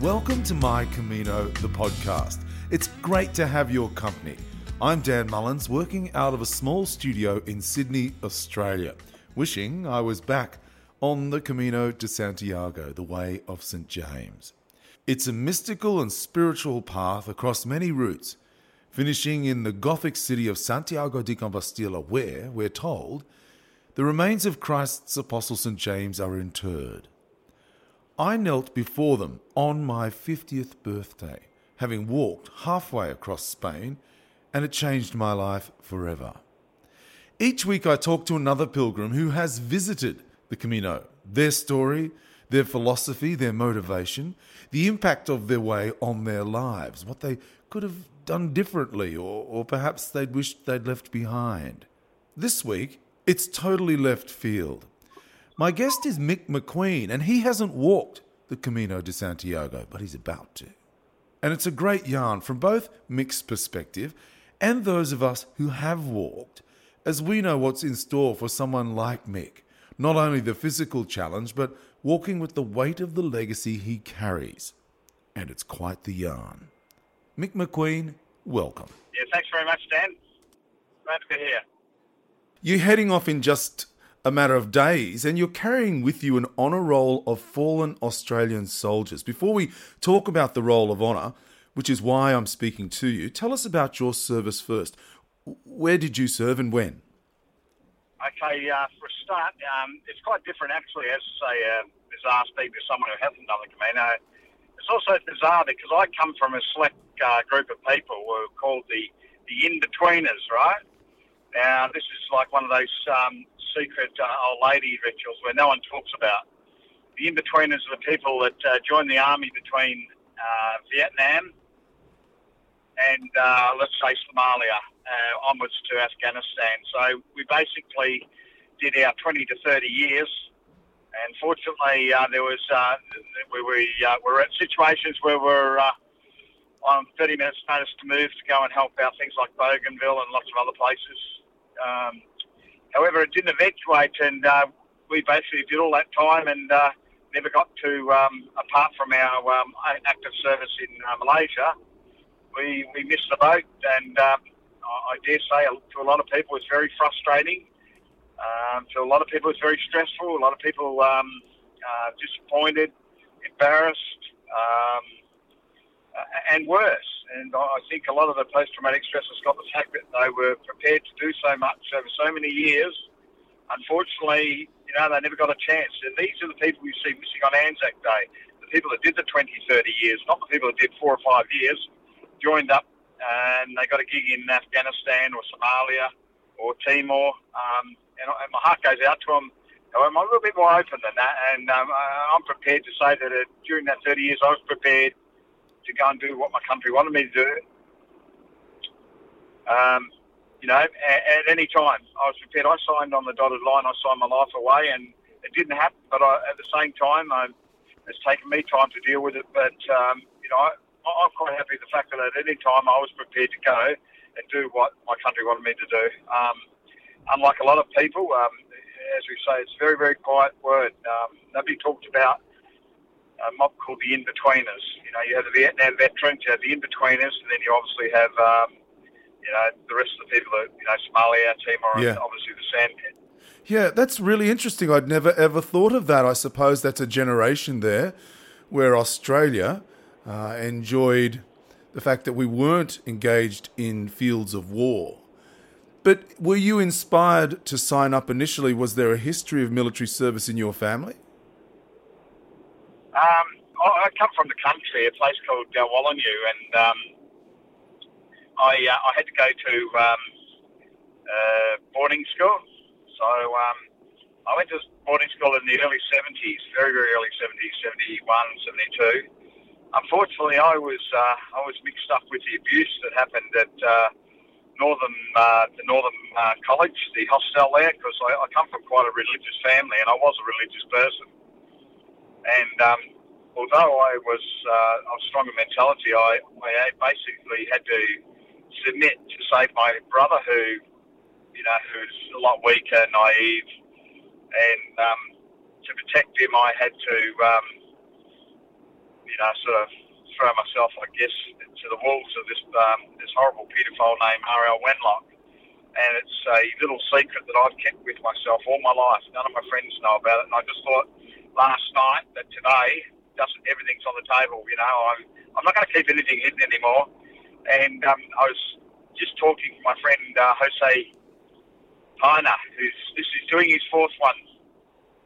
Welcome to My Camino, the podcast. It's great to have your company. I'm Dan Mullins, working out of a small studio in Sydney, Australia, wishing I was back on the Camino de Santiago, the way of St. James. It's a mystical and spiritual path across many routes, finishing in the Gothic city of Santiago de Compostela, where, we're told, the remains of Christ's apostle St. James are interred. I knelt before them on my 50th birthday, having walked halfway across Spain, and it changed my life forever. Each week I talk to another pilgrim who has visited the Camino, their story, their philosophy, their motivation, the impact of their way on their lives, what they could have done differently, or, or perhaps they'd wished they'd left behind. This week, it's totally left field. My guest is Mick McQueen, and he hasn't walked the Camino de Santiago, but he's about to. And it's a great yarn from both Mick's perspective and those of us who have walked, as we know what's in store for someone like Mick. Not only the physical challenge, but walking with the weight of the legacy he carries. And it's quite the yarn. Mick McQueen, welcome. Yeah, thanks very much, Dan. Glad to be here. You're heading off in just a matter of days, and you're carrying with you an honour roll of fallen Australian soldiers. Before we talk about the roll of honour, which is why I'm speaking to you, tell us about your service first. Where did you serve and when? Okay, uh, for a start, um, it's quite different actually as, say, a bizarre speak to someone who hasn't done the Camino. It's also bizarre because I come from a select uh, group of people who are called the, the in-betweeners, right? Now, this is like one of those um, secret uh, old lady rituals where no one talks about. The in-betweeners are the people that uh, joined the army between uh, Vietnam and, uh, let's say, Somalia uh, onwards to Afghanistan. So we basically did our 20 to 30 years. And fortunately, uh, there was we, we were at situations where we're on 30 minutes notice to move to go and help out things like Bougainville and lots of other places. Um, However, it didn't eventuate, and uh, we basically did all that time and uh, never got to, um, apart from our um, active service in uh, Malaysia, we, we missed the boat, and um, I dare say to a lot of people it's very frustrating. Um, to a lot of people it's very stressful. A lot of people um, uh, disappointed, embarrassed, um, and worse. And I think a lot of the post traumatic stress has got the fact that they were prepared to do so much over so many years. Unfortunately, you know, they never got a chance. And these are the people you see missing on Anzac Day. The people that did the 20, 30 years, not the people that did four or five years, joined up and they got a gig in Afghanistan or Somalia or Timor. Um, and, and my heart goes out to them. I'm a little bit more open than that, and um, I'm prepared to say that uh, during that 30 years, I was prepared to go and do what my country wanted me to do. Um, you know, at, at, any time I was prepared. I signed on the dotted line. I signed my life away, and it didn't happen. But I, at the same time, I, it's taken me time to deal with it. But um, you know, I, I'm quite happy with the fact that at any time I was prepared to go and do what my country wanted me to do. Um, unlike a lot of people, um, as we say, it's a very, very quiet word. Um, nobody talked about a mob called the in-betweeners. You know, you have the Vietnam veterans, you have the in-betweeners, and then you obviously have, um, you know, the rest of the people that, you know, Somalia, Timor, yeah. and obviously the Sandpit. Yeah, that's really interesting. I'd never ever thought of that. I suppose that's a generation there where Australia uh, enjoyed the fact that we weren't engaged in fields of war. But were you inspired to sign up initially? Was there a history of military service in your family? Um, I come from the country, a place called uh, Wallinoo, and um, I uh, I had to go to um, uh, boarding school. So um, I went to boarding school in the early 70s, very very early 70s, 71, 72. Unfortunately, I was uh, I was mixed up with the abuse that happened at uh, Northern uh, the Northern uh, College, the hostel there, because I, I come from quite a religious family, and I was a religious person. And um, although I was uh, of stronger mentality, I, I basically had to submit to save my brother, who you know who's a lot weaker, naive, and um, to protect him, I had to um, you know, sort of throw myself, I guess, to the wolves of this um, this horrible paedophile named R.L. Wenlock. And it's a little secret that I've kept with myself all my life. None of my friends know about it. And I just thought last night that today doesn't everything's on the table. You know, I'm I'm not going to keep anything hidden anymore. And um, I was just talking to my friend uh, Jose Pina, who's this is doing his fourth one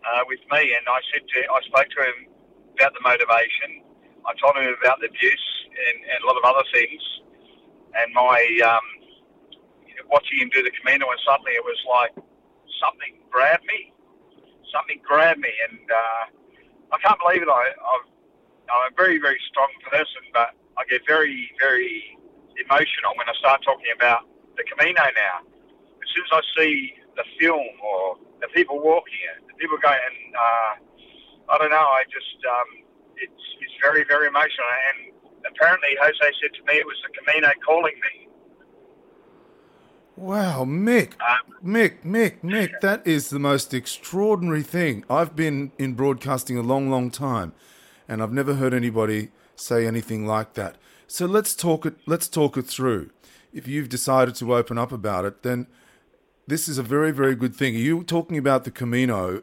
uh, with me, and I said to I spoke to him about the motivation. I told him about the abuse and, and a lot of other things, and my um, watching him do the Camino, and suddenly it was like something grabbed me, something grabbed me, and uh, I can't believe it. I, I've, I'm a very very strong person, but I get very very emotional when I start talking about the Camino now. As soon as I see the film or the people walking it, the people going, uh, I don't know, I just, um, it's, it's very, very emotional. And apparently, Jose said to me it was the Camino calling me. Wow, Mick, Um, Mick, Mick, Mick, that is the most extraordinary thing. I've been in broadcasting a long, long time, and I've never heard anybody say anything like that. So let's talk it. Let's talk it through. If you've decided to open up about it, then this is a very, very good thing. Are you talking about the Camino?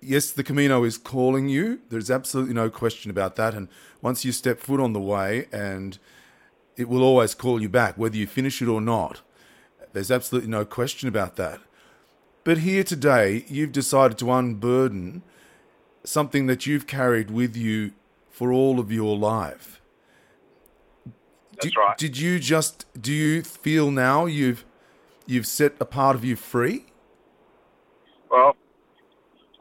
Yes, the Camino is calling you. There's absolutely no question about that. And once you step foot on the way, and it will always call you back, whether you finish it or not. There's absolutely no question about that. But here today, you've decided to unburden something that you've carried with you for all of your life. That's Did- right. Did you just do you feel now you've you've set a part of you free? Well,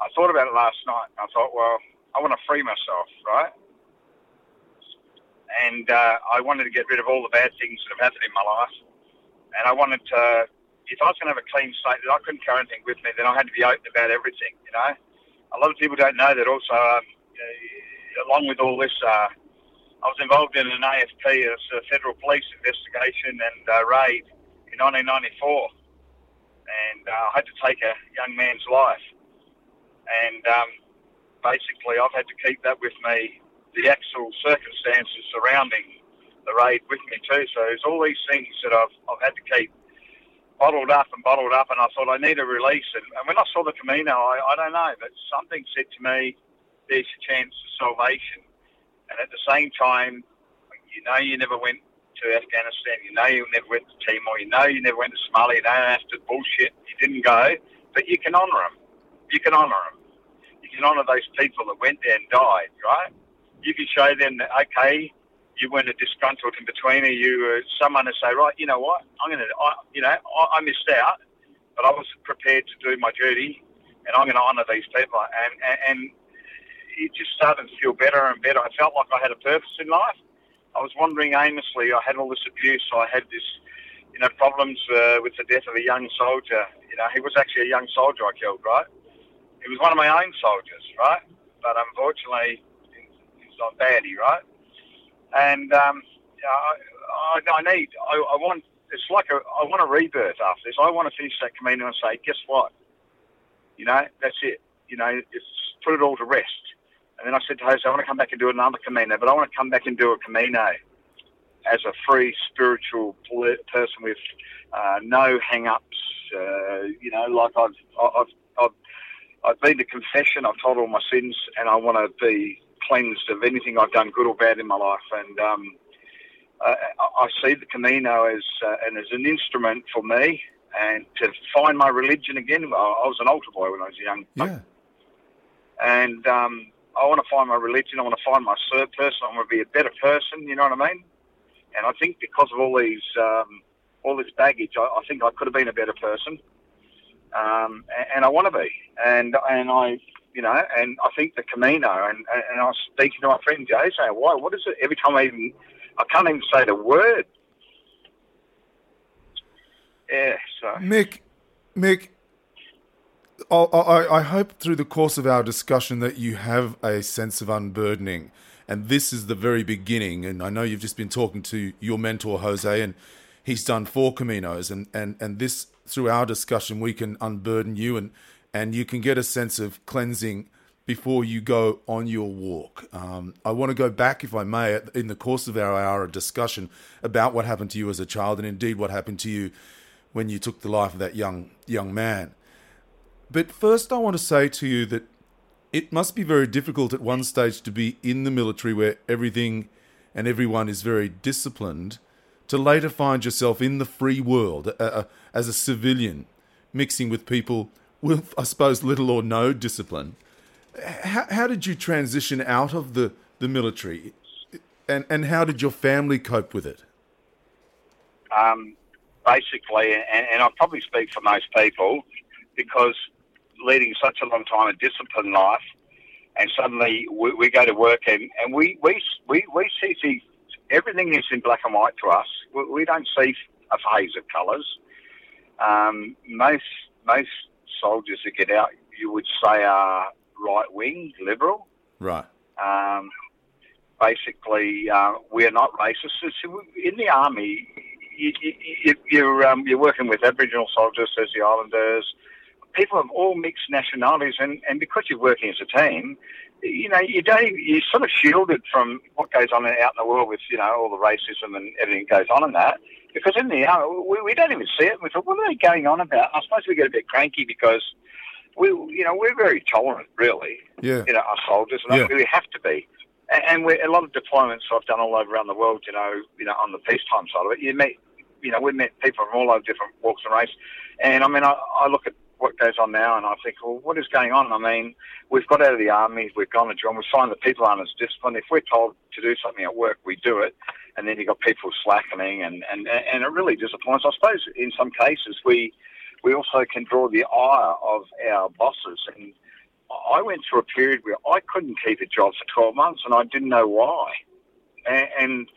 I thought about it last night. I thought, well, I want to free myself, right? And uh, I wanted to get rid of all the bad things that have happened in my life. And I wanted to, if I was going to have a clean slate, that I couldn't carry anything with me, then I had to be open about everything, you know? A lot of people don't know that also, um, you along with all this, uh, I was involved in an AFP, a federal police investigation and uh, raid in 1994 and uh, I had to take a young man's life. And um, basically, I've had to keep that with me, the actual circumstances surrounding the raid with me too. So there's all these things that I've, I've had to keep bottled up and bottled up, and I thought I need a release. And, and when I saw the Camino, I, I don't know, but something said to me, there's a chance of salvation. And at the same time, you know, you never went to Afghanistan. You know you never went to Timor. You know you never went to Somalia. You don't have to bullshit. You didn't go, but you can honour them. You can honour them. You can honour those people that went there and died, right? You can show them that, okay, you weren't a disgruntled in betweener. You were someone to say, right, you know what? I'm going to, you know, I, I missed out, but I was prepared to do my duty, and I'm going to honour these people. And, and, and it just started to feel better and better. I felt like I had a purpose in life. I was wandering aimlessly. I had all this abuse. I had this, you know, problems uh, with the death of a young soldier. You know, he was actually a young soldier I killed, right? He was one of my own soldiers, right? But unfortunately, he's not baddie, right? And um, I, I need, I, I want, it's like a, I want a rebirth after this. I want to finish that Camino and say, guess what? You know, that's it. You know, it's put it all to rest. And then I said to Jose, I want to come back and do another Camino, but I want to come back and do a Camino as a free spiritual person with uh, no hang-ups. Uh, you know, like I've, I've, I've, I've been to confession. I've told all my sins, and I want to be cleansed of anything I've done good or bad in my life. And um, I, I see the Camino as uh, and as an instrument for me and to find my religion again. I I was an altar boy when I was young Yeah. and um, I want to find my religion. I want to find my person. I want to be a better person. You know what I mean? And I think because of all these, um, all this baggage, I, I think I could have been a better person. Um, and, I want to be. And and I, you know, and I think the Camino. And and I was speaking to my friend Jay, saying, "Why? What is it?" Every time I even, I can't even say the word. Yeah. So Mick, Mick, I, I, I hope through the course of our discussion that you have a sense of unburdening. And this is the very beginning. And I know you've just been talking to your mentor, Jose, and he's done four Caminos. And, and, and this, through our discussion, we can unburden you and, and you can get a sense of cleansing before you go on your walk. Um, I want to go back, if I may, in the course of our hour of discussion about what happened to you as a child, and indeed what happened to you when you took the life of that young young man. But first, I want to say to you that it must be very difficult at one stage to be in the military where everything and everyone is very disciplined, to later find yourself in the free world uh, as a civilian, mixing with people with, I suppose, little or no discipline. How, how did you transition out of the, the military, and, and how did your family cope with it? Um, basically, and, and I probably speak for most people, because leading such a long time a disciplined life, and suddenly we, we go to work and, and we, we, we, we see, see everything is in black and white to us. We, we don't see a phase of colours. Um, most most soldiers that get out, you would say, are right wing, liberal. Right. Um, basically, uh, we're not racist. In the army, you, you, you're um, you're working with Aboriginal soldiers, as the Islanders, people of all mixed nationalities, and, and because you're working as a team, you know, you don't you're sort of shielded from what goes on out in the world with you know all the racism and everything goes on in that. Because in the army, we, we don't even see it. We thought, what are they going on about? I suppose we get a bit cranky because we, you know, we're very tolerant, really. Yeah. You know, our soldiers, and Yeah. we have to be. And, and we a lot of deployments I've done all over around the world. You know, you know, on the peacetime side of it, you meet, you know, we met people from all over different walks and race. And I mean, I, I look at what goes on now, and I think, well, what is going on? I mean, we've got out of the army, we've gone to join, we find that people aren't as disciplined. If we're told to do something at work, we do it, and then you've got people slackening, and, and, and it really disappoints. I suppose in some cases we we also can draw the ire of our bosses. And I went through a period where I couldn't keep a job for 12 months, and I didn't know why. And, and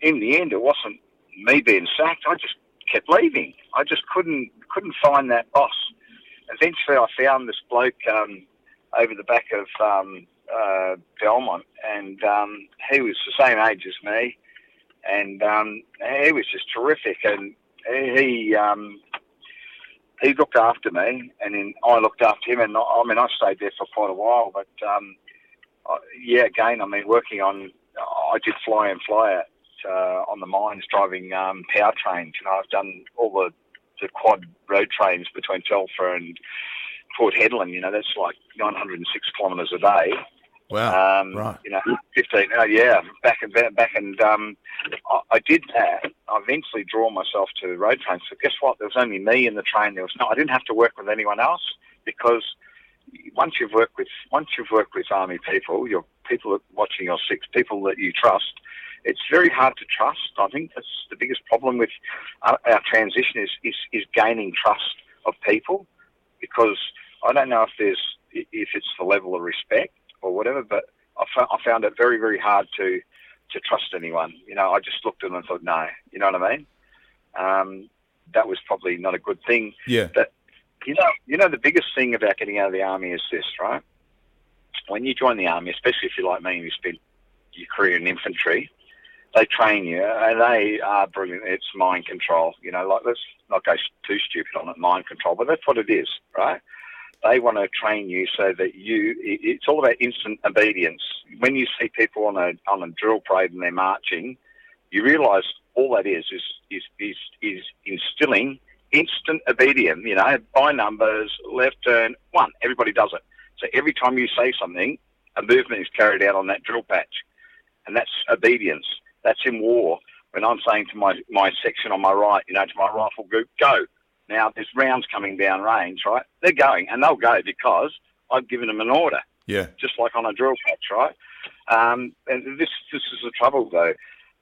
in the end, it wasn't me being sacked. I just kept leaving. I just couldn't couldn't find that boss. Eventually, I found this bloke um, over the back of um, uh, Belmont, and um, he was the same age as me, and um, he was just terrific. And he um, he looked after me, and then I looked after him. And I, I mean, I stayed there for quite a while. But um, I, yeah, again, I mean, working on, I did fly and fly out on the mines, driving um, power trains. You know, I've done all the the quad road trains between Telfer and Port Hedland. You know, that's like 906 kilometres a day. Wow. Um, right. You know, 15, oh yeah, back and back and um, I, I did that. I eventually draw myself to road trains. So guess what? There was only me in the train. There was no, I didn't have to work with anyone else because once you've worked with, once you've worked with army people, your people watching your six people that you trust, it's very hard to trust. I think that's the biggest problem with our, our transition is, is, is gaining trust of people because I don't know if there's, if it's the level of respect or whatever, but I, fo- I found it very, very hard to to trust anyone. You know, I just looked at them and thought, no, you know what I mean? Um, that was probably not a good thing. Yeah. But you know, you know, the biggest thing about getting out of the army is this, right? When you join the army, especially if you're like me and you spent your career in infantry, they train you and they are brilliant. It's mind control. You know, like let's not go too stupid on it, mind control, but that's what it is, right? They want to train you so that you. It's all about instant obedience. When you see people on a on a drill parade and they're marching, you realise all that is is is is, is instilling instant obedience. You know, by numbers, left turn, one. Everybody does it. So every time you say something, a movement is carried out on that drill patch, and that's obedience. That's in war. When I'm saying to my my section on my right, you know, to my rifle group, go. Now there's rounds coming down range, right? They're going, and they'll go because I've given them an order Yeah. just like on a drill patch, right? Um, and this this is the trouble, though.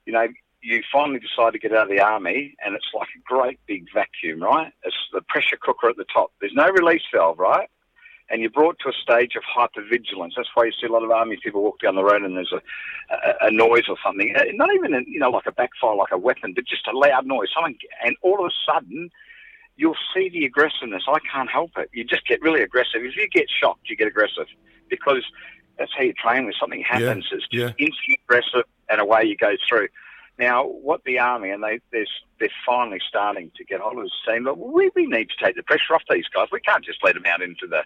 You know, you finally decide to get out of the army, and it's like a great big vacuum, right? It's the pressure cooker at the top. There's no release valve, right? And you're brought to a stage of hypervigilance. That's why you see a lot of army people walk down the road and there's a, a, a noise or something. Uh, Not even, a, you know, like a backfire, like a weapon, but just a loud noise. Someone, and all of a sudden, you'll see the aggressiveness. I can't help it. You just get really aggressive. If you get shocked, you get aggressive because that's how you train when something happens. It's just yeah. instant aggressive and away you go through. Now, what the army and they they're, they're finally starting to get hold of is saying, look, we, we need to take the pressure off these guys. We can't just let them out into the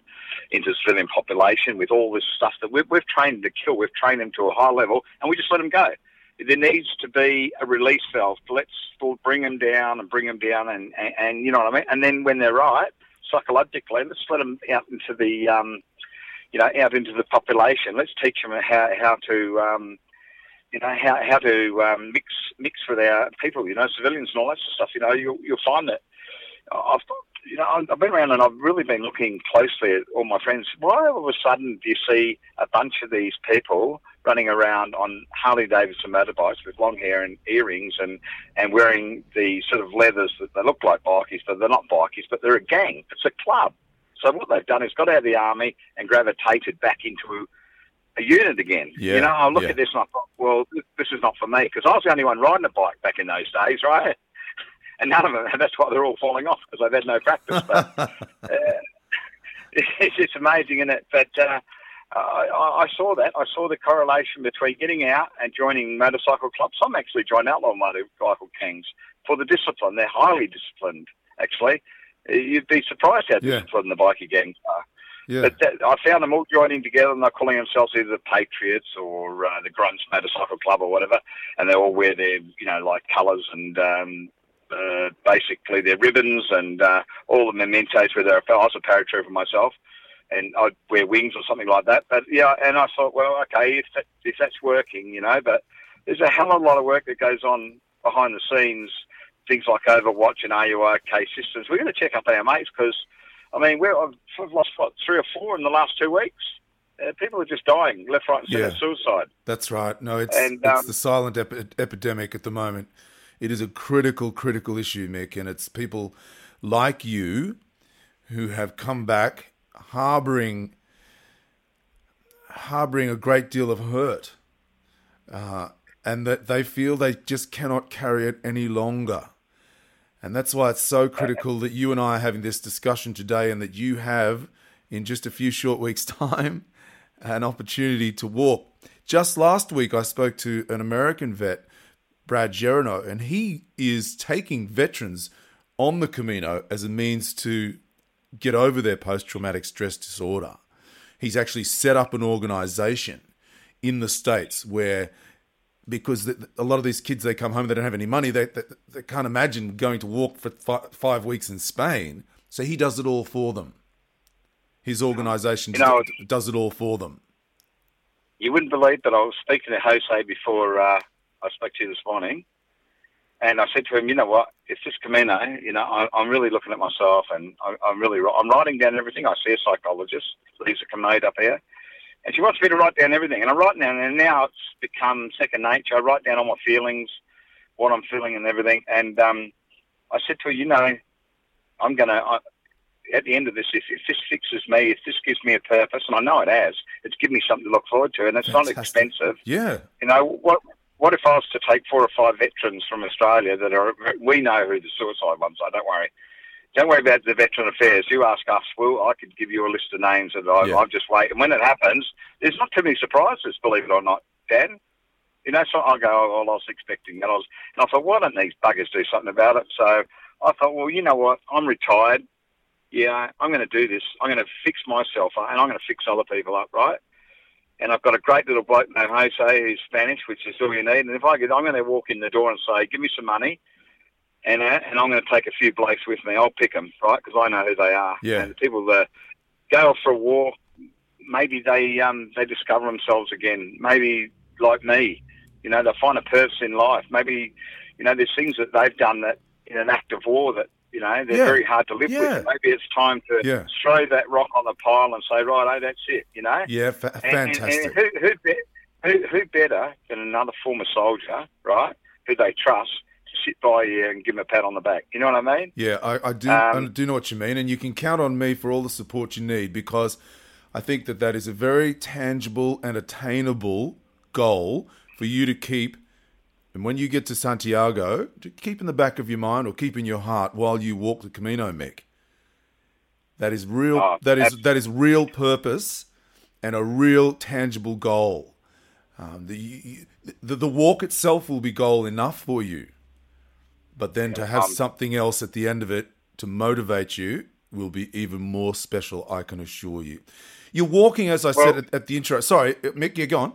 into the civilian population with all this stuff that we've, we've trained to kill. We've trained them to a high level, and we just let them go. There needs to be a release valve. Let's bring them down and bring them down, and, and, and you know what I mean. And then when they're right, psychologically, let's let them out into the um, you know out into the population. Let's teach them how how to um, you know how how to um, mix mix with our people, you know, civilians and all that sort of stuff. You know, you'll you'll find that I've you know I've been around and I've really been looking closely at all my friends. Why all of a sudden do you see a bunch of these people running around on Harley Davidson motorbikes with long hair and earrings and and wearing the sort of leathers that they look like bikies, but they're not bikies, but they're a gang. It's a club. So what they've done is got out of the army and gravitated back into a unit again. Yeah, you know, I look yeah. at this and I thought, well, this is not for me because I was the only one riding a bike back in those days, right? And none of them, and that's why they're all falling off because they've had no practice. But uh, it's, it's amazing, isn't it? But uh, I, I, saw that. I saw the correlation between getting out and joining motorcycle clubs. Some actually join outlaw motorcycle gangs for the discipline. They're highly disciplined, actually. You'd be surprised how yeah. disciplined the bikie gangs are. Yeah. But that, I found them all joining together, and they're calling themselves either the Patriots or uh, the Grunts Motorcycle Club or whatever, and they all wear their, you know, like colours and um, uh, basically their ribbons and uh, all the mementos. Where they're, I was a paratrooper myself, and I'd wear wings or something like that. But yeah, and I thought, well, okay, if that, if that's working, you know, but there's a hell of a lot of work that goes on behind the scenes. Things like Overwatch and RUOK systems. We're going to check up our mates because I mean, we're, I've lost what three or four in the last two weeks. Uh, people are just dying left, right, and centre. Yeah, suicide. That's right. No, it's and, um, it's the silent epidemic at the moment. It is a critical, critical issue, Mick, and it's people like you who have come back harboring harboring a great deal of hurt, uh, and that they feel they just cannot carry it any longer. And that's why it's so critical that you and I are having this discussion today and that you have, in just a few short weeks' time, an opportunity to walk. Just last week, I spoke to an American vet, Brad Gerono, and he is taking veterans on the Camino as a means to get over their post traumatic stress disorder. He's actually set up an organization in the States where because a lot of these kids they come home they don't have any money. They, they, they can't imagine going to walk for five, five, weeks in Spain. So he does it all for them. His organization you know, does it all for them. you wouldn't believe that I was speaking to Jose before uh, I spoke to you this morning and I said to him you know what? It's just Camino. You know I, am really looking at myself and I, I'm really I'm writing down everything. I see a psychologist. Lisa Camade up here and she wants me to write down everything. And I write down, and now it's become second nature. I write down all my feelings, what I'm feeling, and everything. And um, I said to her, you know, I'm going to, at the end of this, if, if, this fixes me, if this gives me a purpose, and I know it has, it's given me something to look forward to, and it's Fantastic. not expensive. Yeah. You know, what what if I was to take four or five veterans from Australia that are, we know who the suicide ones are, don't worry. Don't worry about the veteran affairs. You ask us, well, I could give you a list of names that I, yeah. I'll just wait. And when it happens, there's not too many surprises, believe it or not, Dan. You know, so I go, oh, well, I was expecting that. I was, and I thought, why don't these buggers do something about it? So I thought, well, you know what? I'm retired. Yeah, I'm going to do this. I'm going to fix myself up, and I'm going to fix other people up, right? And I've got a great little bloke named Jose who's Spanish, which is all you need. And if I get, I'm going to walk in the door and say, give me some money and uh, and I'm going to take a few blokes with me. I'll pick them, right? Because I know who they are. Yeah. And the people that go off for a walk, maybe they um they discover themselves again. Maybe like me, you know, they find a purpose in life. Maybe you know, there's things that they've done that in an act of war that you know they're yeah. very hard to live yeah. with. Maybe it's time to yeah. throw that rock on the pile and say, right, oh, that's it. You know. Yeah, fa- fantastic. And, and who, who, be- who, who better than another former soldier, right? Who they trust sit by you and give him a pat on the back. You know what I mean? Yeah, I, I do. Um, I do know what you mean, and you can count on me for all the support you need because I think that that is a very tangible and attainable goal for you to keep. And when you get to Santiago, to keep in the back of your mind or keep in your heart while you walk the Camino, Mick. That is real. Oh, that is that is real purpose and a real tangible goal. Um, the, the the walk itself will be goal enough for you, but then to have Um, something else at the end of it to motivate you will be even more special. I can assure you. You're walking, as I said at, at the intro. Sorry, uh, Mick, you're gone.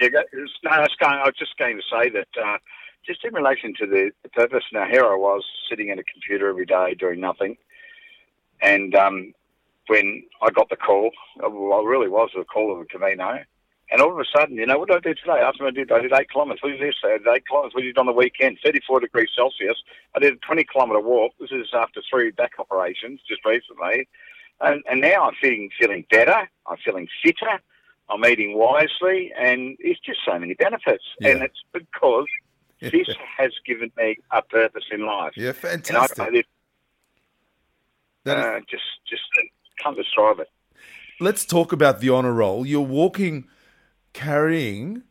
Yeah, no, I was, going, I was just going to say that uh, just in relation to the, the purpose. Now, here I was sitting at a computer every day doing nothing, and um, when I got the call, well, I really was the call of the Camino, and all of a sudden, you know, what did I do today? After I did, I did eight kilometres. What did yesterday? I did eight kilometres. What did on the weekend? 34 degrees Celsius. I did a 20 kilometre walk. This is after three back operations just recently. And, and now I'm feeling feeling better. I'm feeling fitter. I'm eating wisely, and it's just so many benefits. Yeah. And it's because this has given me a purpose in life. Yeah, And I, fantastic. I did, is- uh, just just can't describe it. let's talk about the honor roll. You're walking, carrying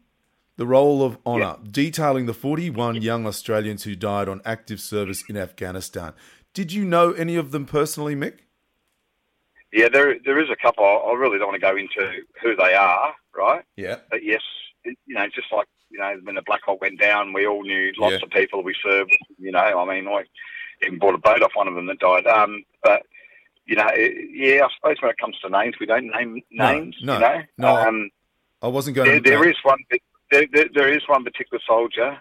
the roll of honor, detailing the 41 young Australians who died on active service in Afghanistan. Did you know any of them personally, Mick? Yeah, there there is a couple. I really don't want to go into who they are, right? Yeah. But yes, you know, just like you know, when the Black Hawk went down, we all knew lots Yeah. of people we served. You know, I mean, I even bought a boat off one of them that died. Um, but you know, yeah, I suppose when it comes to names, we don't name No, names. no, you know, no. Um, I wasn't going there, to. there is one. There, there, there is one particular soldier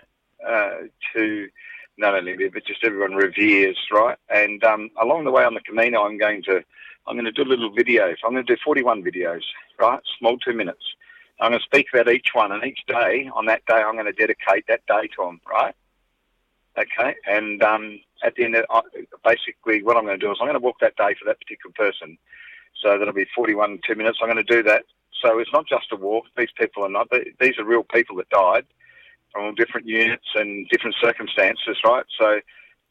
uh, to not only me, but just everyone reveres, right? And um, along the way on the Camino, I'm going to I'm going to do a little video. So I'm going to do 41 videos, right? Small two minutes. I'm going to speak about each one, and each day on that day, I'm going to dedicate that day to them, right? Okay, and um, at the end, of, basically, what I'm going to do is I'm going to walk that day for that particular person. So that'll be 41 two minutes. I'm going to do that. So it's not just a walk. These people are not. they- These are real people that died from all different units and different circumstances, right? So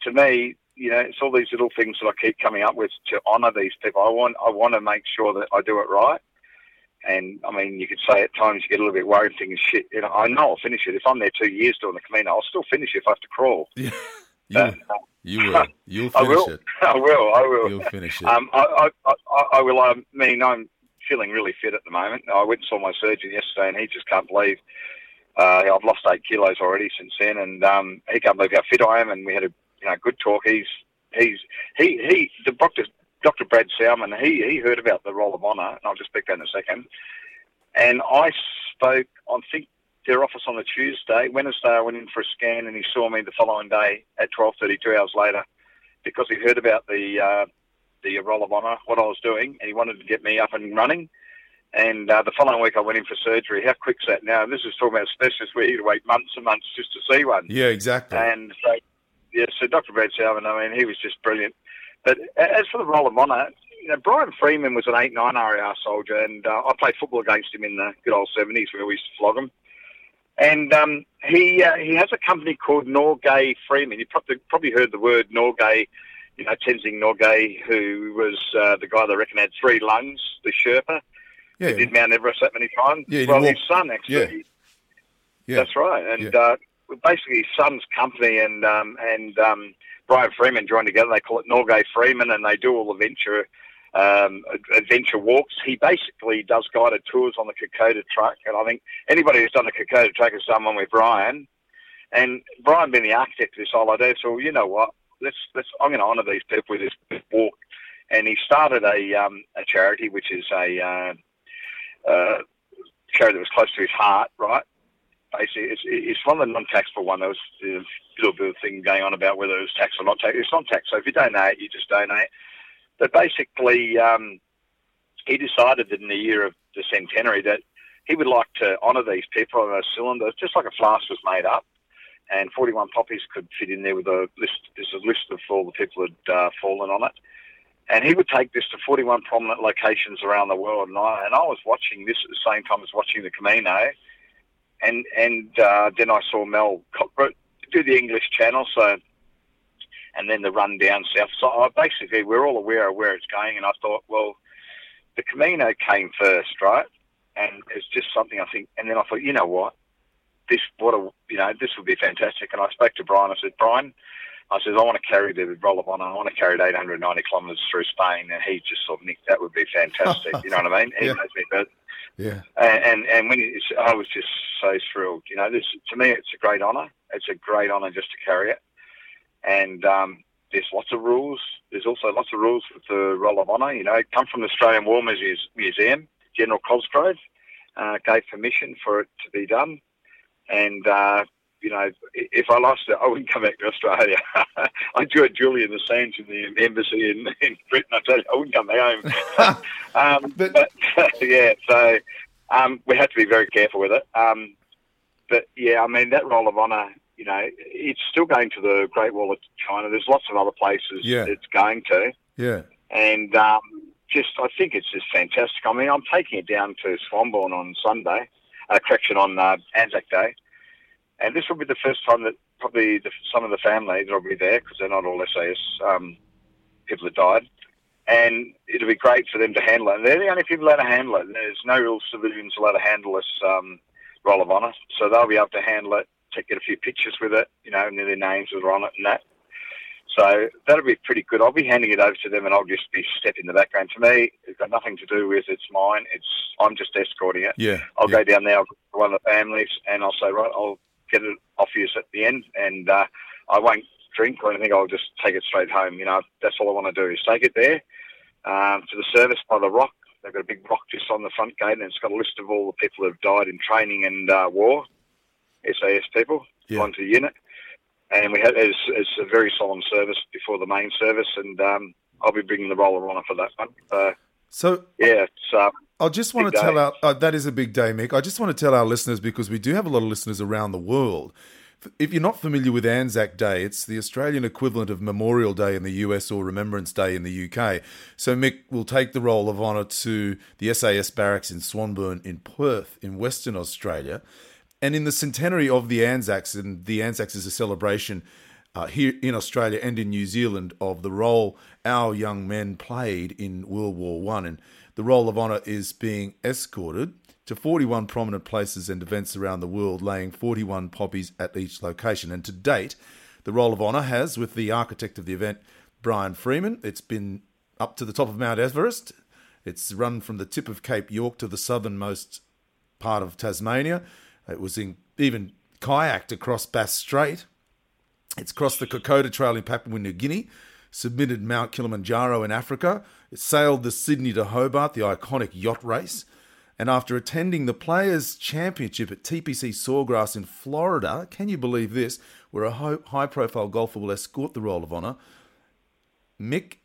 to me, you know, it's all these little things that I keep coming up with to honour these people. I want, I want to make sure that I do it right. And I mean, you could say at times you get a little bit worried, thinking, "Shit, you know, I know I'll finish it. If I'm there two years doing the Camino, I'll still finish it if I have to crawl. Yeah. Uh, You, you will. You'll I finish will. it. I will. I will. You'll finish it. Um, I, I, I, I will. I mean, I'm feeling really fit at the moment. I went and saw my surgeon yesterday, and he just can't believe uh, I've lost eight kilos already since then, and um, he can't believe how fit I am. And we had a you know good talk. He's he's he he the doctor Dr. Brad Salmon. He he heard about the Roll of Honour, and I'll just speak that in a second. And I spoke. I think their office on the Tuesday. Wednesday, I went in for a scan, and he saw me the following day at twelve thirty, two hours later, because he heard about the uh, the Roll of Honour, what I was doing, and he wanted to get me up and running. And uh, the following week, I went in for surgery. How quick's that now? This is talking about specialists where you'd wait months and months just to see one. yeah, exactly. And so, yeah, so Dr. Brad Salmon, I mean, he was just brilliant. But as for the Roll of Honour, you know, Brian Freeman was an 8 9 RAR soldier, and uh, I played football against him in the good old 70s where we used to flog him. And um, he uh, he has a company called Norgay Freeman. You probably, probably heard the word Norgay, you know, Tenzing Norgay, who was uh, the guy that I reckon had three lungs, the Sherpa. yeah, He did Mount Everest that many times. Yeah, well, his son actually. yeah. That's right. And Yeah. uh, basically, his son's company and um, and um, Brian Freeman joined together. They call it Norgay Freeman, and they do all the venture um, adventure walks. He basically does guided tours on the Kokoda track, and I think anybody who's done the Kokoda track has done one with Brian. And Brian being the architect of this whole idea, so you know what? Let's let's. I'm going to honour these people with this walk. And he started a um, a charity, which is a uh, uh, charity that was close to his heart, right? Basically, it's, it's one of the non-taxable one. There was a little bit of thing going on about whether it was tax or not tax. It's not tax, so if you donate, you just donate. But basically, um, he decided that in the year of the centenary that he would like to honour these people on a cylinder, just like a flask was made up, and 41 poppies could fit in there with a list. There's a list of all the people who'd uh, fallen on it. And he would take this to 41 prominent locations around the world. And I, and I was watching this at the same time as watching the Camino. And and uh, then I saw Mel Cockbrook do the English channel. So, and then the run down south. So I, basically, we're all aware of where it's going. And I thought, well, the Camino came first, right? And it's just something I think. And then I thought, you know what? This what a you know this would be fantastic. And I spoke to Brian. I said, Brian, I said, I want to carry the roll of honour. I want to carry it 890 kilometres through Spain. And he just sort of, Mick that would be fantastic. you know what I mean? He Yeah. knows me, but Yeah. And and, and when it's, I was just so thrilled. You know, this to me, it's a great honour. It's a great honour just to carry it. And um, there's lots of rules. There's also lots of rules with the Roll of Honour. You know, come from the Australian War Museum. General Cosgrove uh, gave permission for it to be done. And uh, you know, if I lost it, I wouldn't come back to Australia. I joined Julian Assange in the embassy in, in Britain. I tell you, I wouldn't come back home. um, but, but yeah, so um, we have to be very careful with it. Um, but yeah, I mean, that roll of honour, you know, it's still going to the Great Wall of China. There's lots of other places yeah. it's going to. Yeah. And um, just, I think it's just fantastic. I mean, I'm taking it down to Swanbourne on Sunday, uh, correction, on uh, Anzac Day. And this will be the first time that probably the, some of the families will be there because they're not all SAS um, people that died. And it'll be great for them to handle it. And they're the only people to handle it. There's no real civilians allowed to handle this um, roll of honour. So they'll be able to handle it, take, get a few pictures with it, you know, and their names are on it and that. So that'll be pretty good. I'll be handing it over to them, and I'll just be step in the background. To me, it's got nothing to do with it's mine. It's I'm just escorting it. Yeah. I'll yeah. go down there, I'll go to one of the families, and I'll say, right, I'll get it off you at the end, and uh, I won't drink or anything. I'll just take it straight home. You know, that's all I want to do is take it there um, to the service by the rock. They've got a big rock just on the front gate, and it's got a list of all the people who have died in training and uh, war, SAS people, Yeah. onto the unit. And we had it's, it's a very solemn service before the main service, and um, I'll be bringing the roll of honour for that one. Uh, So yeah, it's um, I just want to tell day. our uh, that is a big day, Mick. I just want to tell our listeners because we do have a lot of listeners around the world. If you're not familiar with Anzac Day, it's the Australian equivalent of Memorial Day in the US or Remembrance Day in the UK. So Mick will take the roll of honour to the SAS barracks in Swanbourne in Perth in Western Australia. And in the centenary of the Anzacs, and the Anzacs is a celebration uh, here in Australia and in New Zealand of the role our young men played in World War One, and the roll of honour is being escorted to 41 prominent places and events around the world, laying 41 poppies at each location. And to date, the roll of honour has, with the architect of the event, Brian Freeman, it's been up to the top of Mount Everest. It's run from the tip of Cape York to the southernmost part of Tasmania. It was in, even kayaked across Bass Strait. It's crossed the Kokoda Trail in Papua New Guinea, submitted Mount Kilimanjaro in Africa. It sailed the Sydney to Hobart, the iconic yacht race. And after attending the Players' Championship at TPC Sawgrass in Florida, can you believe this? Where a high profile golfer will escort the Roll of Honour. Mick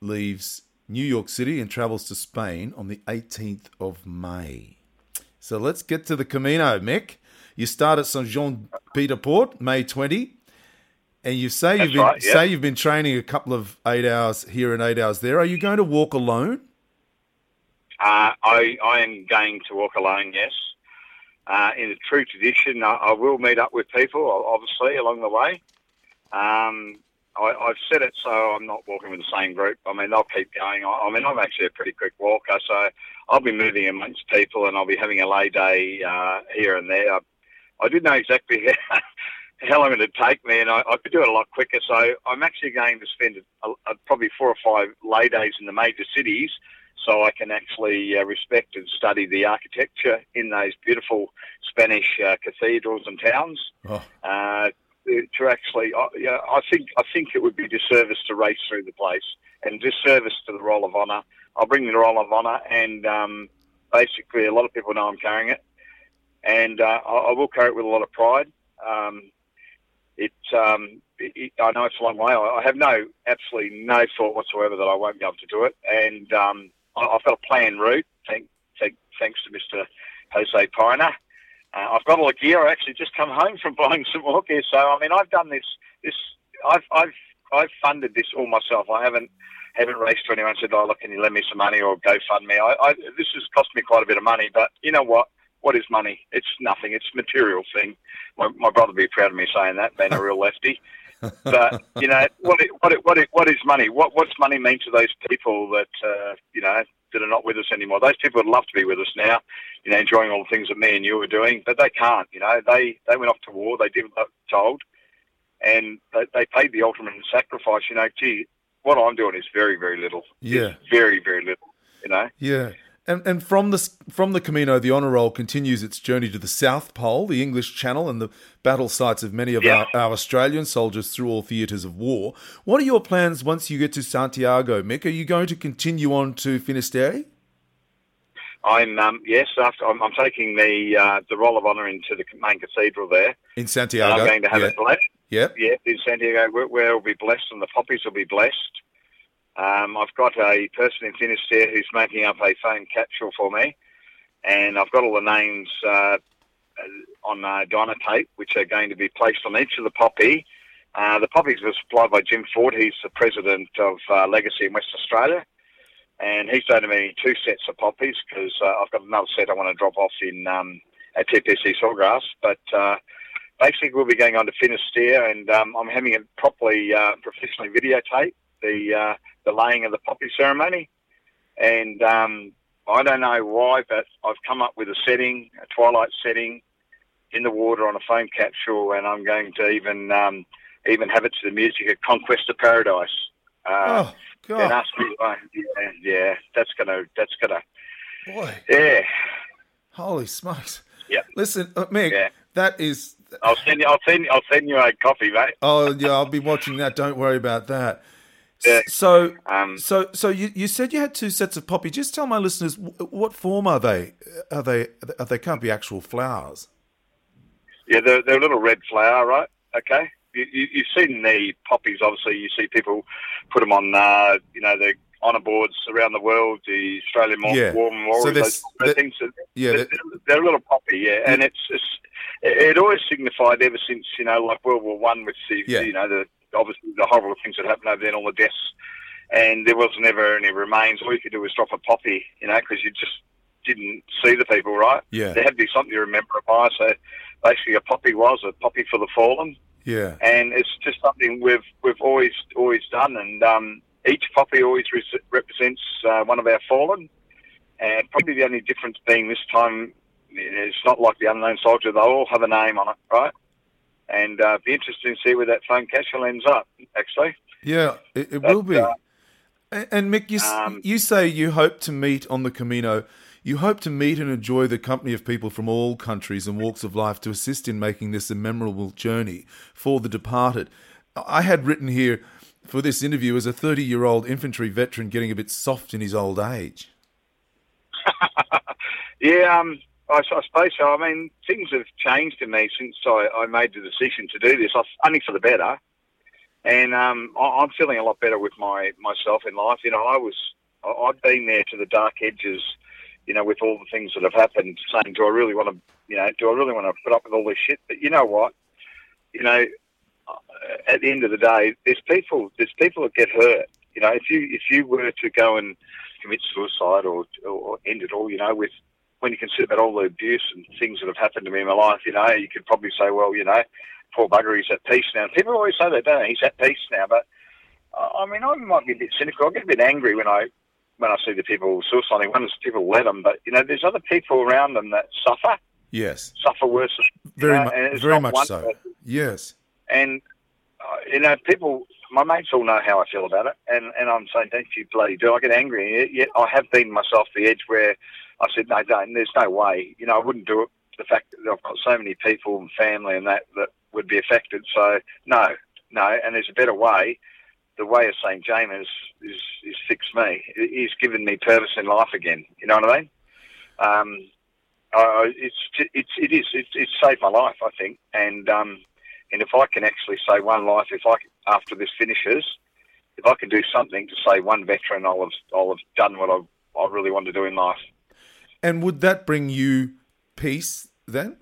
leaves New York City and travels to Spain on the 18th of May. So let's get to the Camino, Mick. You start at St Jean Pied de Port, May 20. And you say That's you've been right, yeah. say you've been training a couple of eight hours here and eight hours there. Are you going to walk alone? Uh, I, I am going to walk alone, yes. Uh, in a true tradition, I, I will meet up with people, obviously, along the way. Um, I, I've said it so I'm not walking with the same group. I mean, they'll keep going. I, I mean, I'm actually a pretty quick walker, so I'll be moving amongst people and I'll be having a lay day uh, here and there. I, I didn't know exactly how long it would take me, and I, I could do it a lot quicker. So I'm actually going to spend a, a, probably four or five lay days in the major cities so I can actually uh, respect and study the architecture in those beautiful Spanish uh, cathedrals and towns. Oh, Uh, to actually, I I think I think it would be disservice to race through the place and disservice to the Roll of Honour. I'll bring the Roll of Honour, and um, basically, a lot of people know I'm carrying it, and uh, I, I will carry it with a lot of pride. Um, it, um, it, I know it's a long way. I, I have no, absolutely no thought whatsoever that I won't be able to do it, and um, I, I've got a planned route. Thank, thank, thanks to Mr. Jose Pina. Uh, I've got all the gear. I actually just come home from buying some more gear. So I mean, I've done this. This I've I've I've funded this all myself. I haven't haven't raced to anyone and said, "Oh, look, can you lend me some money or GoFundMe?" I, I this has cost me quite a bit of money, but you know what? What is money? It's nothing. It's a material thing. My, my brother would be proud of me saying that, being a real lefty. but you know what? It, what? It, what? It, what is money? What? What's money mean to those people that uh, you know that are not with us anymore? Those people would love to be with us now, you know, enjoying all the things that me and you were doing, but they can't. You know, they they went off to war. They did what they were told, and they, they paid the ultimate sacrifice. You know, gee, what I'm doing is very very little. Yeah. It's very very little. You know. yeah. And, and from the from the Camino, the honour roll continues its journey to the South Pole, the English Channel, and the battle sites of many of Yeah. our, our Australian soldiers through all theatres of war. What are your plans once you get to Santiago, Mick? Are you going to continue on to Finisterre? I'm um, yes, after I'm, I'm taking the uh, the roll of honour into the main cathedral there. In Santiago? I'm going to have yeah. it blessed. Yep. Yeah, in Santiago, where, where it'll be blessed and the poppies will be blessed. Um, I've got a person in Finisterre who's making up a phone capsule for me, and I've got all the names uh, on uh, Dynatape, which are going to be placed on each of the poppy. Uh, the poppies were supplied by Jim Ford. He's the president of uh, Legacy in West Australia, and he's donated me two sets of poppies because uh, I've got another set I want to drop off in um, at TPC Sawgrass. But uh, basically, we'll be going on to Finisterre, and um, I'm having it properly uh, professionally videotape the uh, the laying of the poppy ceremony. And um, I don't know why, but I've come up with a setting, a twilight setting, in the water on a foam capsule, and I'm going to even um, even have it to the music of Conquest of Paradise. Uh, oh, and God. ask me, uh, yeah, yeah, that's gonna, that's gonna, Boy. yeah. Holy smokes. Yeah, Listen, uh, Mick, Yeah. that is. I'll send you, I'll send, I'll send you a copy, mate. Oh, yeah, I'll be watching that. Don't worry about that. Yeah. So, Um, so, so you, you said you had two sets of poppy. Just tell my listeners what form are they? Are they? Are they can't be actual flowers. Yeah, they're, they're a little red flower, right? Okay. You, you, you've seen the poppies, obviously. You see people put them on, uh, you know, the honour boards around the world, the Australian War, Yeah. War Memorial, So those, things. That, Yeah, they're, they're a little poppy, yeah. And it's, it's it always signified ever since, you know, like World War One with the, Yeah. you know, the obviously the horrible things that happened over there and all the deaths. And there was never any remains. All you could do was drop a poppy, you know, because you just didn't see the people, right? Yeah. There had to be something to remember it by. So basically, a poppy was a poppy for the fallen, Yeah. and it's just something we've we've always always done. And um, each poppy always re- represents uh, one of our fallen. And probably the only difference being this time, it's not like the unknown soldier. They all have a name on it, right? And uh, be interesting to see where that phone capsule ends up. Actually, Yeah, it, it But, will be. uh, and, and Mick, you, um, you say you hope to meet on the Camino. You hope to meet and enjoy the company of people from all countries and walks of life to assist in making this a memorable journey for the departed. I had written here for this interview as a 30 year old infantry veteran getting a bit soft in his old age. Yeah, um, I, I suppose so. I mean, things have changed in me since I, I made the decision to do this, I, only for the better. And um, I, I'm feeling a lot better with my myself in life. You know, I was I've been there to the dark edges. You know, with all the things that have happened, saying, "Do I really want to? You know, do I really want to put up with all this shit?" But you know what? You know, uh, at the end of the day, there's people there's people that get hurt. You know, if you if you were to go and commit suicide or or end it all, you know, with when you consider about all the abuse and things that have happened to me in my life, you know, you could probably say, well, you know, poor bugger, he's at peace now. People always say that, don't they? He's at peace now. But uh, I mean, I might be a bit cynical. I get a bit angry when I when I see the people suiciding. One is people let them, but you know, there's other people around them that suffer, Yes, suffer worse. very, mu- very much so. person. Yes. And uh, you know, people, my mates all know how I feel about it, and and I'm saying, don't you bloody do. I get angry. Yet I have been myself the edge where I said, no. There's no way. You know, I wouldn't do it. The fact that I've got so many people and family and that that would be affected. So no, no. And there's a better way. The way of St James is is, is fixed me. He's given me purpose in life again. You know what I mean? Um, I, it's it's it is it's, it's saved my life, I think, and um, and if I can actually save one life, if I after this finishes, if I can do something to save one veteran, I'll have I'll have done what I I really want to do in life. And would that bring you peace then?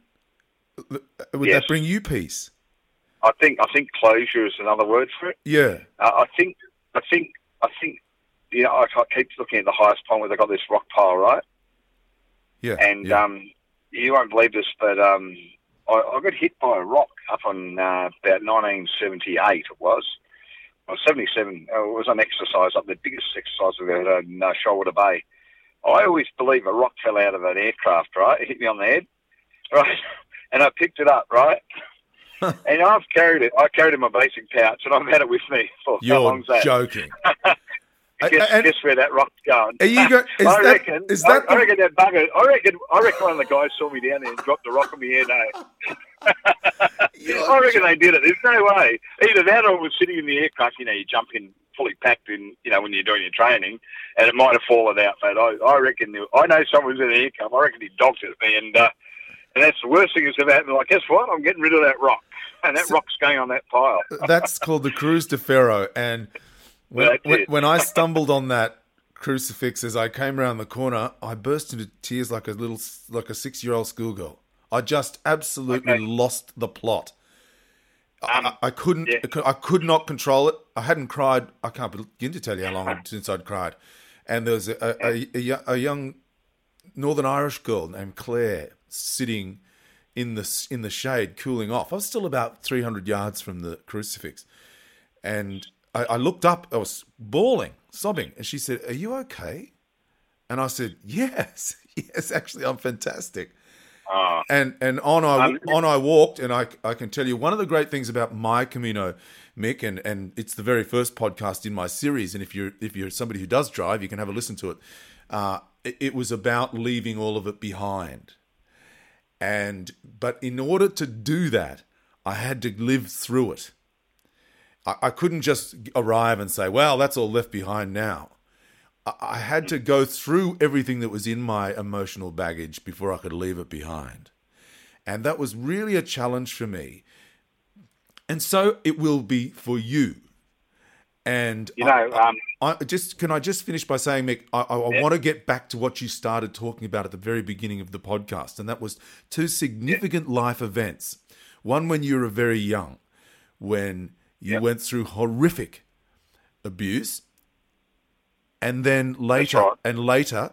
Would Yes. that bring you peace? I think I think closure is another word for it. Yeah. Uh, I think I think I think you know I, I keep looking at the highest point where they got this rock pile, right? Yeah. And yeah. um, you won't believe this, but um, I, I got hit by a rock up on uh, about 1978. It was. Or 77. uh, It was an exercise up the biggest exercise we've ever done in uh, Shoalwater Bay. I always believe a rock fell out of an aircraft, right? It hit me on the head, right? And I picked it up, right? and I've carried it. I carried it in my basic pouch, and I've had it with me for how You're long's that? joking. Guess, And- guess where that rock's going. Are you go- is I that- reckon. is I- that I, the- reckon that bugger. I reckon. I reckon one of the guys saw me down there and dropped the rock on my head. Eh? I reckon they did it. There's no way. Either that or it was sitting in the aircraft. You know, you jump in fully packed in. You know, when you're doing your training, and it might have fallen out. But I, I reckon. I know someone's in the aircraft. I reckon he dogged it at me, and uh, and that's the worst thing that's ever happened. Like, guess what? I'm getting rid of that rock, and that So- rock's going on that pile. That's called the Cruz de Ferro. And when, when I stumbled on that crucifix as I came around the corner, I burst into tears like a little, like a six-year-old schoolgirl. I just absolutely Okay. lost the plot. I, Um, I couldn't. yeah. I could- not control it. I hadn't cried. I can't begin to tell you how long since I'd cried. And there was a, a, a, a a young Northern Irish girl named Claire sitting in the in the shade, cooling off. I was still about three hundred yards from the crucifix, and I, I looked up. I was bawling, sobbing, and she said, "Are you okay?" And I said, "Yes, yes. Actually, I'm fantastic." Oh, and and on I Um, on I walked, and I I can tell you one of the great things about my Camino, Mick, and and it's the very first podcast in my series. And if you're if you're somebody who does drive, you can have a listen to it. Uh, it, it was about leaving all of it behind, and but in order to do that, I had to live through it. I, I couldn't just arrive and say, "Well, that's all left behind now." I- I had to go through everything that was in my emotional baggage before I could leave it behind. And that was really a challenge for me. And so it will be for you. And you know, um, I, I just can I just finish by saying, Mick, I, I, I Yeah. want to get back to what you started talking about at the very beginning of the podcast, and that was two significant life events. One when you were very young, when you Yeah. went through horrific abuse, and then later, right. and later,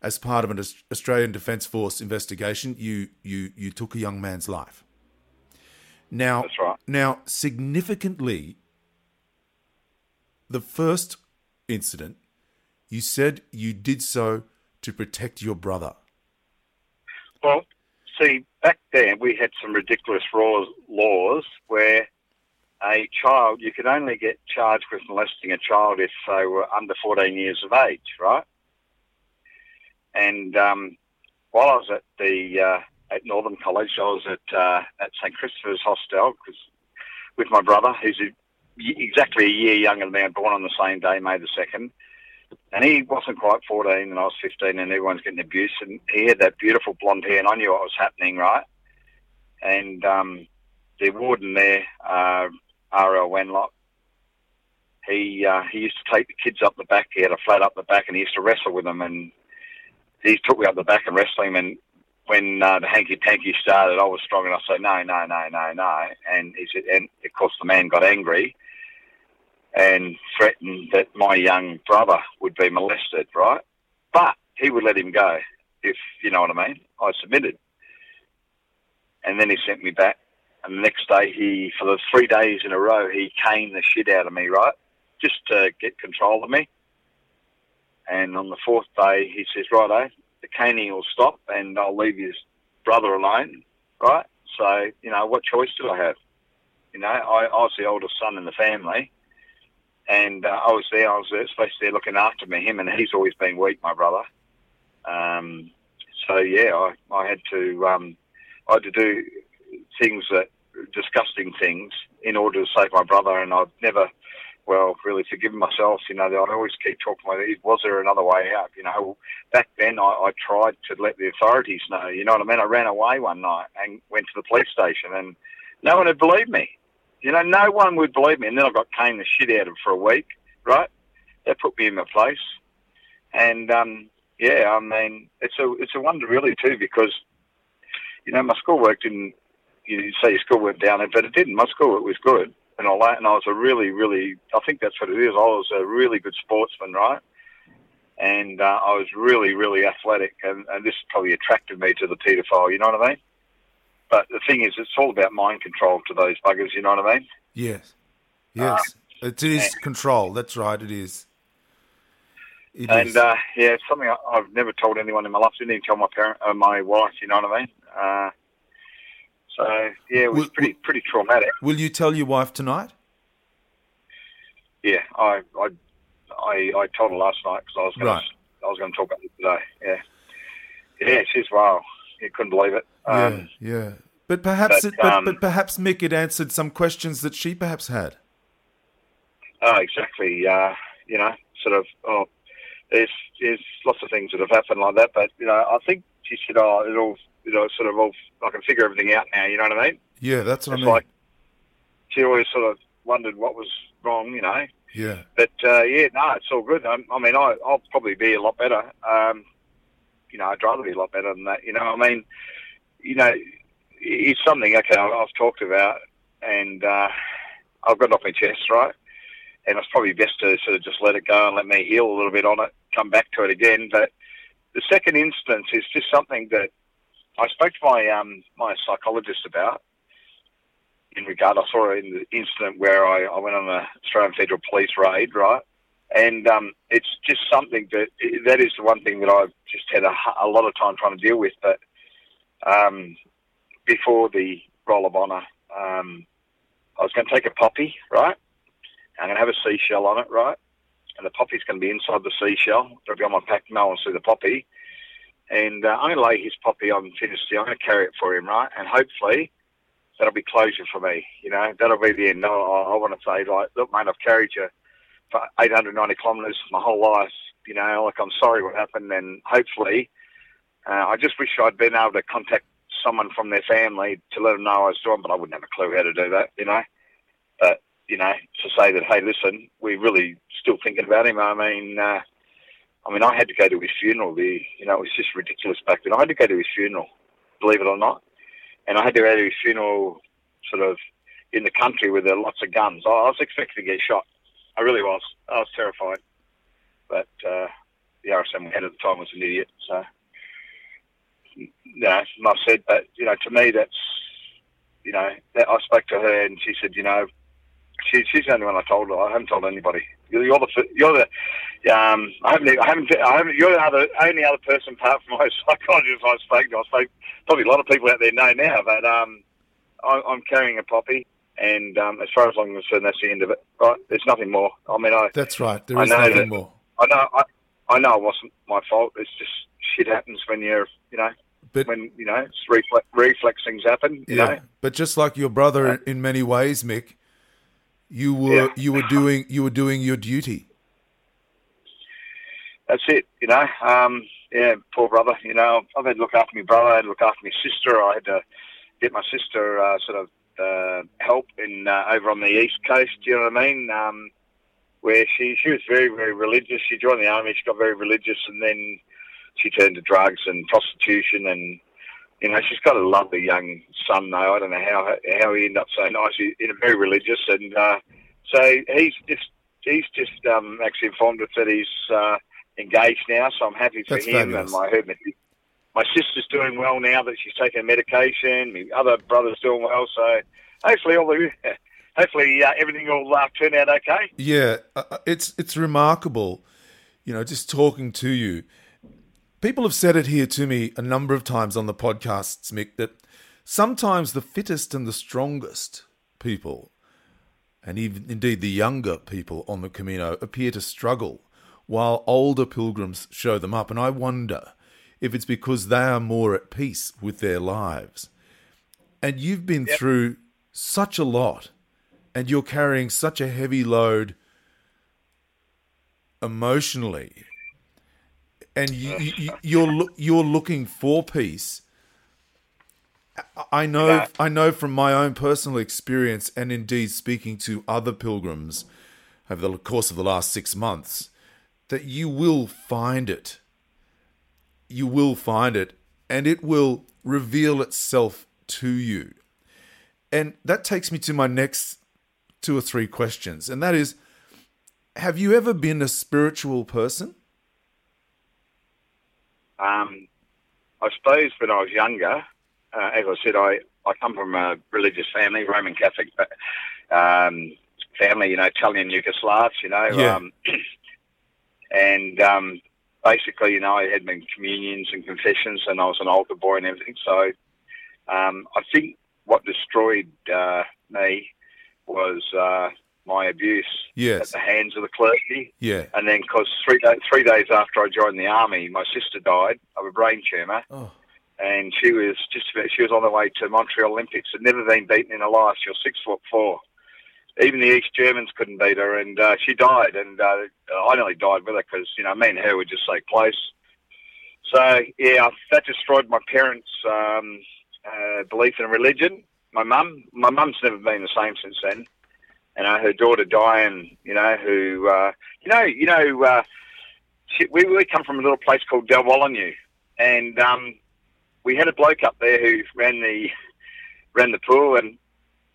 as part of an Australian Defence Force investigation, you you you took a young man's life. Now, right. now, significantly, the first incident, you said you did so to protect your brother. Well, see, back then we had some ridiculous laws where a child, you could only get charged with molesting a child if they were under 14 years of age, right? And um, while I was at the uh, at Northern College, I was at uh, at St Christopher's Hostel 'cause- with my brother, who's a, exactly a year younger than me, born on the same day, May the second. And he wasn't quite 14, and I was 15, and everyone's getting abused. And he had that beautiful blonde hair, and I knew what was happening, right? And um, the warden there, uh, R.L. Wenlock, he uh, he used to take the kids up the back. He had a flat up the back, and he used to wrestle with them. And he took me up the back and wrestled him. And when uh, the hanky panky started, I was strong enough say no, no, no, no, no. And he said, and of course the man got angry and threatened that my young brother would be molested, right? But he would let him go if you know what I mean. I submitted, and then he sent me back. And the next day, he for the three days in a row, he caned the shit out of me, right, just to get control of me. And on the fourth day, he says, "Right, "Righto, the caning will stop, and I'll leave his brother alone, right?" So you know, what choice do I have? You know, I, I was the oldest son in the family and uh, I was there. I was supposed to be looking after me, him, and he's always been weak, my brother. Um, so yeah, I, I had to um, I had to do things that disgusting things in order to save my brother, and I've never, well, really forgiven myself. You know, I always keep talking about it. Was there another way out? You know, back then I, I tried to let the authorities know. You know what I mean? I ran away one night and went to the police station, and no one had believed me. You know, no one would believe me. And then I got caned the shit out of for a week, right? That put me in my place. And um, yeah, I mean, it's a it's a wonder really too because you know my schoolwork didn't. You say your schoolwork down there, but it didn't. My schoolwork was good and all that, and I was a really, really. I think that's what it is. I was a really good sportsman, right? And uh, I was really, really athletic, and, and this probably attracted me to the paedophile. You know what I mean? But the thing is, it's all about mind control to those buggers. You know what I mean? Yes. Yes. it is and- control. That's right. It is. It and is. uh, yeah, it's something I, I've never told anyone in my life. Didn't even tell my parent, uh, my wife. You know what I mean? So yeah, it was Will- pretty pretty traumatic. Will you tell your wife tonight? Yeah, I I I, I told her last night because I was going Right. to I was going to talk about it today. Yeah, yeah. She's wow. You couldn't believe it. Um, yeah, yeah. But perhaps, but, it, but, um, but perhaps Mick had answered some questions that she perhaps had. Oh, exactly. Uh, you know, sort of. Oh, there's there's lots of things that have happened like that, but you know, I think she said, "Oh, it all, you know, sort of all. I can figure everything out now." You know what I mean? Yeah, that's what It's I mean. like she always sort of wondered what was wrong. You know, yeah, but uh, yeah, no, it's all good. I, I mean, I, I'll probably be a lot better. Um, you know, I'd rather be a lot better than that. You know, I mean, you know, it's something okay I've I've talked about, and uh, I've got it off my chest, right? And it's probably best to sort of just let it go and let me heal a little bit on it, come back to it again. But the second instance is just something that I spoke to my um, my psychologist about in regard. I saw in the incident where I, I went on the Australian Federal Police raid, right? And um, it's just something that that is the one thing that I've just had a, a lot of time trying to deal with. But um, before the roll of honour, um, I was going to take a poppy, right? I'm going to have a seashell on it, right? And the poppy's going to be inside the seashell. It'll be on my pack. No one see the poppy. And uh, I'm going to lay his poppy on Finisterre. I'm going to carry it for him, right? And hopefully that'll be closure for me. You know, that'll be the end. No, I, I want to say, like, look, mate, I've carried you for 890 kilometres my whole life. You know, like, I'm sorry what happened. And hopefully, uh, I just wish I'd been able to contact someone from their family to let them know I was doing, but I wouldn't have a clue how to do that, you know. But, you know, to say that, hey, listen, we're really still thinking about him. I mean, uh, I mean, I had to go to his funeral. The, you know, it was just ridiculous back then. I had to go to his funeral, believe it or not. And I had to go to his funeral sort of in the country where there are lots of guns. I, I was expecting to get shot. I really was. I was terrified. But uh, the RSM head at the time was an idiot. So, you know, enough said. But, you know, to me, that's, you know, that, I spoke to her and she said, you know, she, she's the only one I told her. I haven't told anybody. You're, you're the, you're the, um, I haven't, I haven't, I haven't, you're the other, only other person apart from my psychologist I spoke to. I spoke, probably a lot of people out there know now, but, um, I, I'm carrying a poppy. And um, as far as I'm concerned, that's the end of it. Right? There's nothing more. I mean, I, that's right. There is nothing that- more. I know, I, I know it wasn't my fault. It's just shit happens when you're, you know, But when you know, reflex, reflex things happen. You yeah, know, but just like your brother in, in many ways, Mick, you were Yeah. you were doing you were doing your duty. that's it. You know, um, yeah, poor brother. You know, I've had to look after my brother. I had to look after my sister. I had to get my sister uh, sort of uh, help in uh, over on the east coast. You know what I mean? Um, where she she was very very religious. She joined the army. She got very religious, and then she turned to drugs and prostitution. And you know, she's got a lovely young son. Though I don't know how how he ended up so nice. He, he's very religious, and uh, so he's just he's just um, actually informed us that he's uh, engaged now. So I'm happy for That's him. fabulous. And I heard my, my sister's doing well now that she's taking medication. My other brother's doing well. So hopefully all the hopefully uh, everything will uh, turn out okay. Yeah, uh, uh, it's it's remarkable, you know, just talking to you. People have said it here to me a number of times on the podcasts, Mick, that sometimes the fittest and the strongest people, and even indeed the younger people on the Camino, appear to struggle, while older pilgrims show them up. And I wonder if it's because they are more at peace with their lives. And you've been through such a lot and you're carrying such a heavy load emotionally and you, you, you- you're you're looking for peace. I- know Yeah. I know from my own personal experience and indeed speaking to other pilgrims over the course of the last 6 months that you will find it. You will find it and it will reveal itself to you. And that takes me to my next two or three questions. And that is have you ever been a spiritual person Um, I suppose when I was younger, uh, as I said, I, I come from a religious family, Roman Catholic but, um, family, you know, Italian Yugoslavs, you know. Yeah. Um, and um, basically, you know, I had my communions and confessions, and I was an altar boy and everything. So um, I think what destroyed uh, me was uh, my abuse Yes. at the hands of the clergy. Yeah. And then, because three, day, three days after I joined the army, my sister died of a brain tumour. Oh. and she was just about, she was on the way to Montreal Olympics. Had never been beaten in her life. She was six foot four. Even the East Germans couldn't beat her, and uh, she died. And uh, I nearly died with her because you know me and her were just so close. So yeah, that destroyed my parents' um, uh, belief in religion. My mum, my mum's never been the same since then. You know, her daughter Diane. You know, who uh, you know, you know, uh, she, we we come from a little place called Dalwallinu, and um, we had a bloke up there who ran the ran the pool, and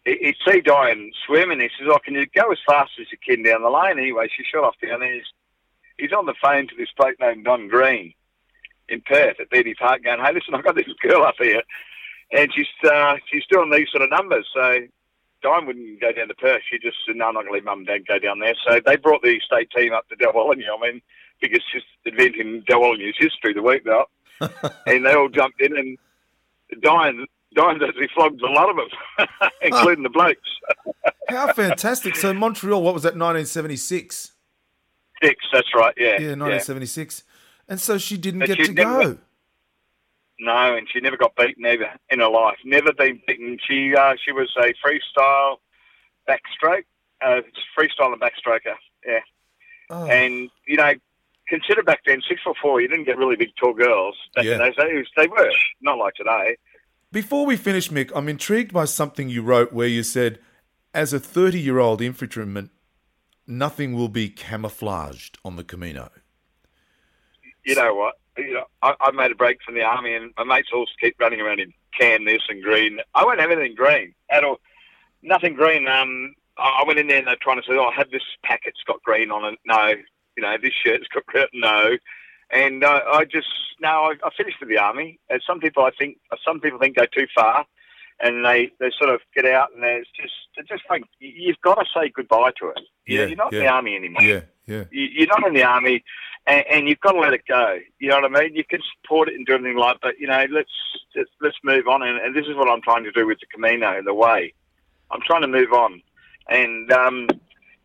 he- he'd see Diane swim, and he says, "Oh, can you go as fast as you can down the lane?" Anyway, she shot off down there. He's, he's on the phone to this bloke named Don Green in Perth at Beatty Park, going, "Hey, listen, I've got this girl up here, and she's uh, she's doing these sort of numbers." So Diane wouldn't go down to Perth. She just said, "No, I'm not going to let mum and dad go down there." So they brought the state team up to Dalwallinu. I mean, biggest event in Dalwallinu's history, the week that and they all jumped in and Diane, Diane actually flogged a lot of them, including the blokes. How fantastic. So Montreal, what was that, 1976? Six, that's right, yeah. Yeah, 1976. And so she didn't get to never- go. No, and she never got beaten ever in her life. Never been beaten. She uh, she was a freestyle backstroke, uh, freestyle and backstroker. Yeah, Oh. and you know, consider back then six foot four. You didn't get really big tall girls back Yeah. in those days. They were not like today. Before we finish, Mick, I'm intrigued by something you wrote where you said, as a 30 year old infantryman, nothing will be camouflaged on the Camino. you know what? You know, I, I made a break from the army, and my mates all keep running around in can this and green. I won't have anything green at all. Nothing green. Um, I went in there and they're trying to say, "Oh, I have this packet's got green on it." No, you know, this shirt's got green. No, and uh, I just no, I, I finished with the army. And some people, I think, some people think go too far, and they they sort of get out and it's just it's just like you've got to say goodbye to it. Yeah, you're not in the army anymore Yeah, yeah. you- you're not in the army, and, and you've got to let it go. You know what I mean? You can support it and do everything like, but you know, let's let's, let's move on. And, and this is what I'm trying to do with the Camino, in the way. I'm trying to move on, and um,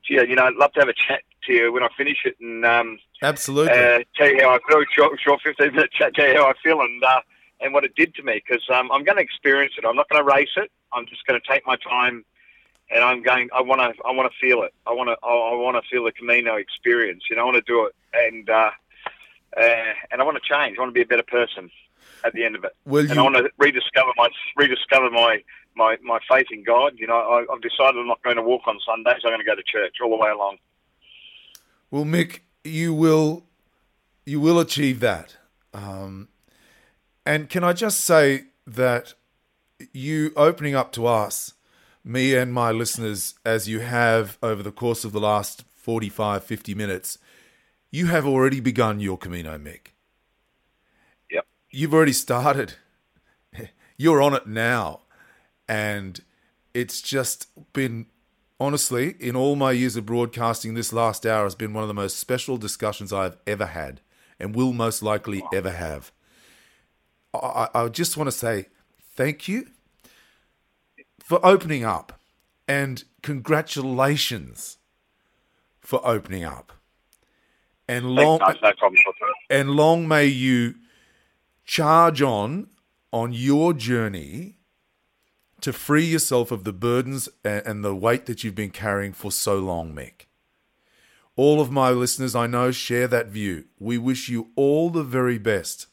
gee, you know, I'd love to have a chat to you when I finish it and um, Absolutely. uh, tell you how I feel. Short, short 15 minute chat, tell you how I feel and uh, and what it did to me because um, I'm going to experience it. I'm not going to race it. I'm just going to take my time, and I'm going. I want to. I want to feel it. I want to. I want to feel the Camino experience. You know, I want to do it, and uh, uh, and I want to change. I want to be a better person at the end of it, Well, and you- I want to rediscover my rediscover my. My, my faith in God, you know, I, I've decided I'm not going to walk on Sundays. I'm going to go to church all the way along. Well, Mick, you will you will achieve that. Um, and can I just say that you opening up to us, me and my listeners, as you have over the course of the last 45, 50 minutes, you have already begun your Camino, Mick. Yep. You've already started. You're on it now. And it's just been honestly, in all my years of broadcasting, this last hour has been one of the most special discussions I've ever had and will most likely ever have. I, I just want to say thank you for opening up and congratulations for opening up. And long, no, no problem. and long may you charge on on your journey to free yourself of the burdens and the weight that you've been carrying for so long, Mick. All of my listeners I know share that view. We wish you all the very best.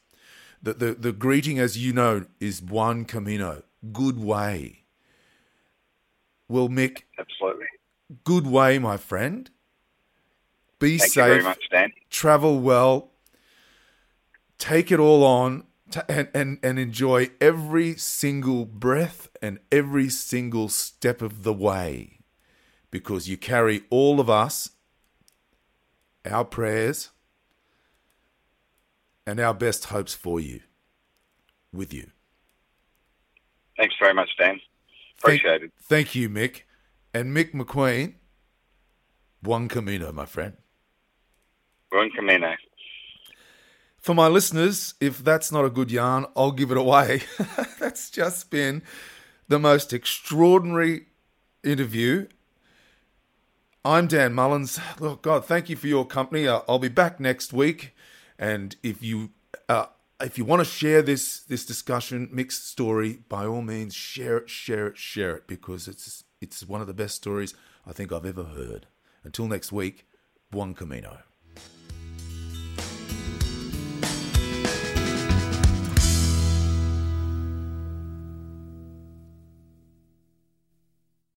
The, the, the greeting, as you know, is Buen Camino, good way. Well, Mick, Absolutely. good way, my friend. Be Thank safe much, Dan. travel well, take it all on, and, and, and enjoy every single breath and every single step of the way because you carry all of us, our prayers, and our best hopes for you with you. Thanks very much, Dan. Thank- Appreciate it. Thank you, Mick. And Mick McQueen, Buen Camino, my friend. Buen Camino. For my listeners, if that's not a good yarn, I'll give it away. that's just been the most extraordinary interview I'm Dan Mullins. Look, God, thank you for your company. Uh, I'll be back next week, and if you uh, if you want to share this this discussion, Mick's story, by all means, share it, share it, share it, because it's it's one of the best stories I think I've ever heard. Until next week, Buon Camino.